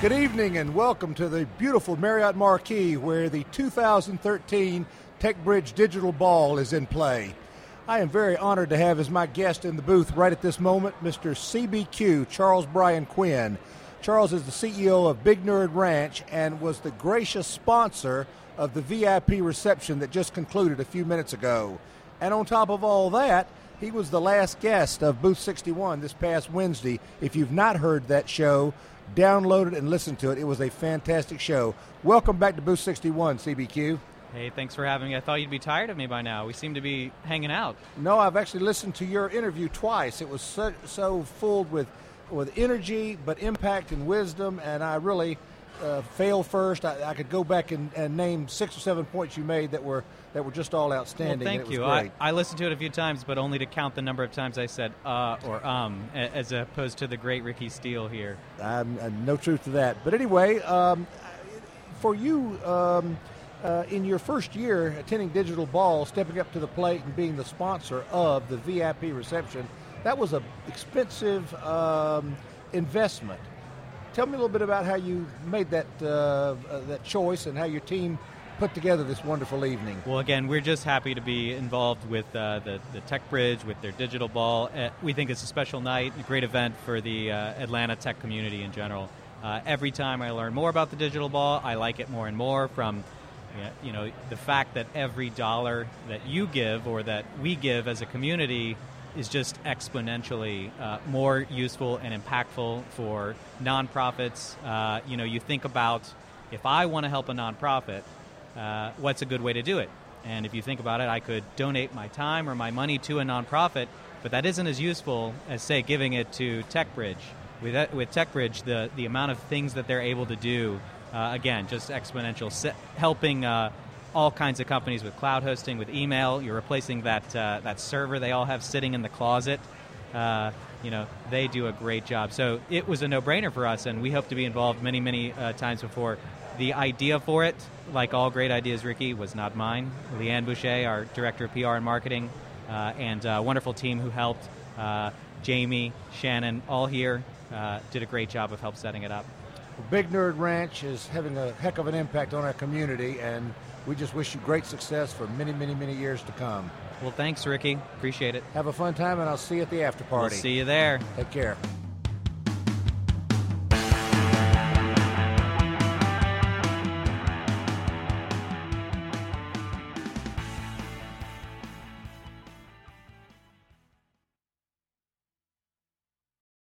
Good evening and welcome to the beautiful Marriott Marquis where the 2013 TechBridge Digital Ball is in play. I am very honored to have as my guest in the booth right at this moment Mr. CBQ Charles Brian Quinn. Charles is the CEO of Big Nerd Ranch and was the gracious sponsor of the VIP reception that just concluded a few minutes ago. And on top of all that, he was the last guest of Booth 61 this past Wednesday. If you've not heard that show, download it and listen to it. It was a fantastic show. Welcome back to Booth 61, CBQ. Hey, thanks for having me. I thought you'd be tired of me by now. We seem to be hanging out. No, I've actually listened to your interview twice. It was so, so full with with energy, but impact and wisdom, and I really uh, fail first. I, I, could go back and, and, name six or seven points you made that were that were just all outstanding. Well, thank you. I, I, listened to it a few times, but only to count the number of times I said uh or um, as opposed to the great Ricky Steele here. I'm, I'm no truth to that. But anyway, um, for you. Um, uh, in your first year attending Digital Ball, stepping up to the plate and being the sponsor of the VIP reception, that was an expensive um, investment. Tell me a little bit about how you made that uh, uh, that choice and how your team put together this wonderful evening. Well, again, we're just happy to be involved with uh, the, the Tech Bridge, with their digital ball. Uh, we think it's a special night, a great event for the uh, Atlanta tech community in general. Uh, every time I learn more about the digital ball, I like it more and more from you know the fact that every dollar that you give or that we give as a community is just exponentially uh, more useful and impactful for nonprofits. Uh, you know, you think about if I want to help a nonprofit, uh, what's a good way to do it? And if you think about it, I could donate my time or my money to a nonprofit, but that isn't as useful as, say, giving it to TechBridge. With, uh, with TechBridge, the, the amount of things that they're able to do, uh, again, just exponential, helping uh, all kinds of companies with cloud hosting, with email. You're replacing that uh, that server they all have sitting in the closet. Uh, you know, they do a great job. So it was a no-brainer for us, and we hope to be involved many, many uh, times before. The idea for it, like all great ideas, Ricky, was not mine. Leanne Boucher, our director of PR and marketing, uh, and a wonderful team who helped. Uh, Jamie, Shannon, all here uh, did a great job of help setting it up. Big Nerd Ranch is having a heck of an impact on our community, and we just wish you great success for many, many, many years to come. Well, thanks, Ricky. Appreciate it. Have a fun time, and I'll see you at the after party. We'll see you there. Take care.